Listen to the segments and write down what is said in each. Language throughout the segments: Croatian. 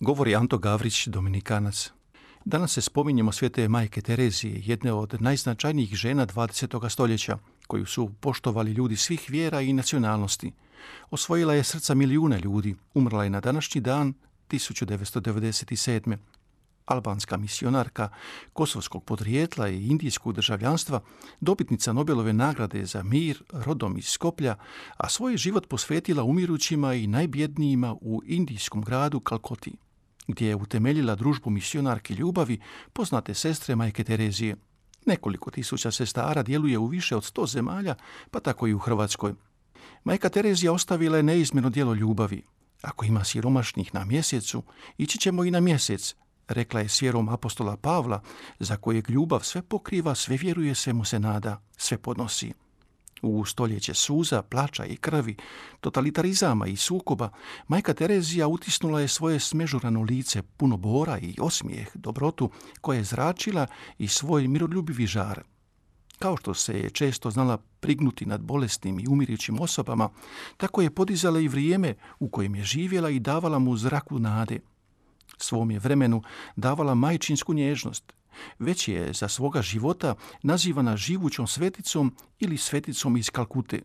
Govori Anto Gavrić, Dominikanac. Danas se spominjemo svete majke Terezije, jedne od najznačajnijih žena 20. stoljeća, koju su poštovali ljudi svih vjera i nacionalnosti. Osvojila je srca milijuna ljudi, umrla je na današnji dan 1997. Albanska misionarka kosovskog podrijetla i indijskog državljanstva, dobitnica Nobelove nagrade za mir rodom iz Skoplja, a svoj život posvetila umirućima i najbjednijima u indijskom gradu Kalkoti gdje je utemeljila družbu misionarki ljubavi poznate sestre majke Terezije. Nekoliko tisuća sestara djeluje u više od sto zemalja, pa tako i u Hrvatskoj. Majka Terezija ostavila je neizmjerno djelo ljubavi. Ako ima siromašnih na mjesecu, ići ćemo i na mjesec, rekla je s apostola Pavla, za kojeg ljubav sve pokriva, sve vjeruje, sve mu se nada, sve podnosi. U stoljeće suza, plača i krvi, totalitarizama i sukoba, majka Terezija utisnula je svoje smežurano lice puno bora i osmijeh, dobrotu, koje je zračila i svoj miroljubivi žar. Kao što se je često znala prignuti nad bolesnim i umirićim osobama, tako je podizala i vrijeme u kojem je živjela i davala mu zraku nade. Svom je vremenu davala majčinsku nježnost, već je za svoga života nazivana živućom sveticom ili sveticom iz Kalkute.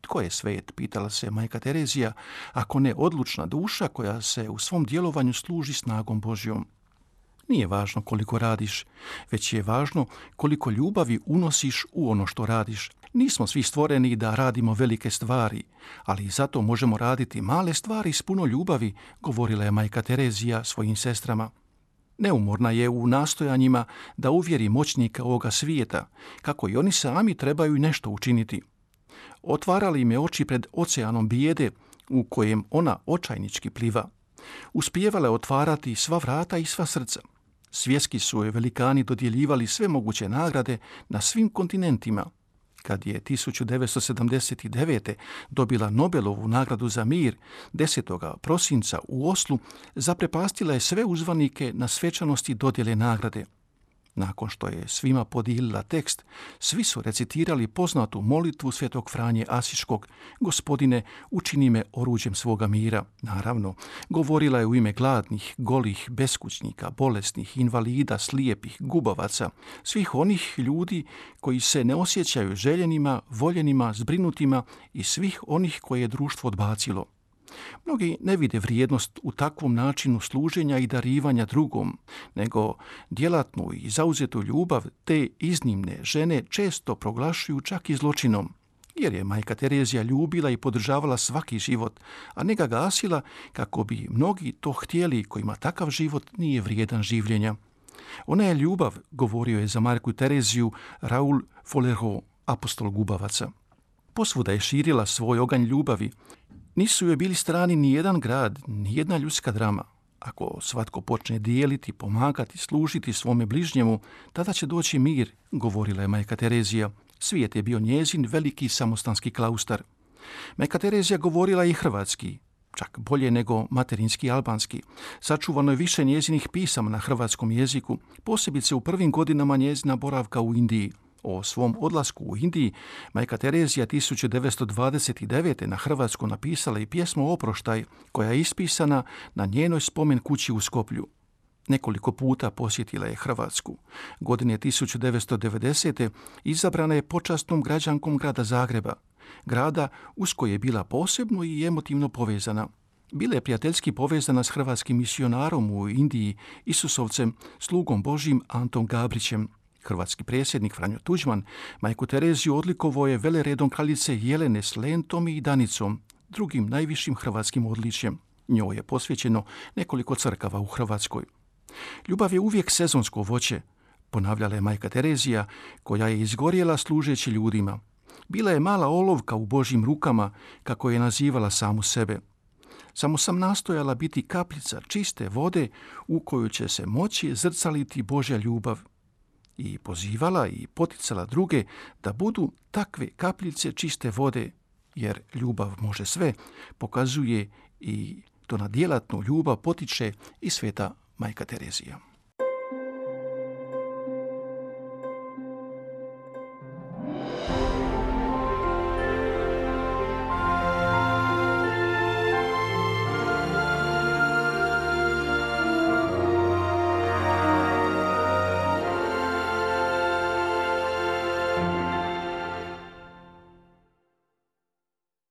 Tko je svet, pitala se majka Terezija, ako ne odlučna duša koja se u svom djelovanju služi snagom Božjom. Nije važno koliko radiš, već je važno koliko ljubavi unosiš u ono što radiš. Nismo svi stvoreni da radimo velike stvari, ali zato možemo raditi male stvari s puno ljubavi, govorila je majka Terezija svojim sestrama. Neumorna je u nastojanjima da uvjeri moćnika ovoga svijeta, kako i oni sami trebaju nešto učiniti. Otvarali im je oči pred oceanom bijede u kojem ona očajnički pliva. Uspijevala otvarati sva vrata i sva srca. Svjetski su je velikani dodjeljivali sve moguće nagrade na svim kontinentima, kad je 1979. dobila Nobelovu nagradu za mir 10. prosinca u Oslu, zaprepastila je sve uzvanike na svečanosti dodjele nagrade. Nakon što je svima podijelila tekst, svi su recitirali poznatu molitvu svetog Franje Asiškog, gospodine, učini me oruđem svoga mira. Naravno, govorila je u ime gladnih, golih, beskućnika, bolesnih, invalida, slijepih, gubavaca, svih onih ljudi koji se ne osjećaju željenima, voljenima, zbrinutima i svih onih koje je društvo odbacilo. Mnogi ne vide vrijednost u takvom načinu služenja i darivanja drugom, nego djelatnu i zauzetu ljubav te iznimne žene često proglašuju čak i zločinom, jer je majka Terezija ljubila i podržavala svaki život, a ne ga gasila kako bi mnogi to htjeli kojima takav život nije vrijedan življenja. Ona je ljubav, govorio je za Marku Tereziju Raul Folero, apostol gubavaca. Posvuda je širila svoj oganj ljubavi, nisu joj bili strani ni jedan grad, ni jedna ljudska drama. Ako svatko počne dijeliti, pomagati, služiti svome bližnjemu, tada će doći mir, govorila je majka Terezija. Svijet je bio njezin veliki samostanski klaustar. Majka Terezija govorila i hrvatski, čak bolje nego materinski albanski. Sačuvano je više njezinih pisama na hrvatskom jeziku, posebice u prvim godinama njezina boravka u Indiji – o svom odlasku u Indiji, majka Terezija 1929. na Hrvatsku napisala i pjesmu Oproštaj, koja je ispisana na njenoj spomen kući u Skoplju. Nekoliko puta posjetila je Hrvatsku. Godine 1990. izabrana je počasnom građankom grada Zagreba, grada uz koje je bila posebno i emotivno povezana. Bila je prijateljski povezana s hrvatskim misionarom u Indiji, Isusovcem, slugom Božim Antom Gabrićem, Hrvatski predsjednik Franjo Tuđman majku Tereziju odlikovo je veleredom kraljice Jelene s lentom i danicom, drugim najvišim hrvatskim odličjem. Njoj je posvećeno nekoliko crkava u Hrvatskoj. Ljubav je uvijek sezonsko voće, ponavljala je majka Terezija, koja je izgorjela služeći ljudima. Bila je mala olovka u Božjim rukama, kako je nazivala samu sebe. Samo sam nastojala biti kapljica čiste vode u koju će se moći zrcaliti Božja ljubav i pozivala i poticala druge da budu takve kapljice čiste vode, jer ljubav može sve, pokazuje i to na djelatnu ljubav potiče i sveta majka Terezija.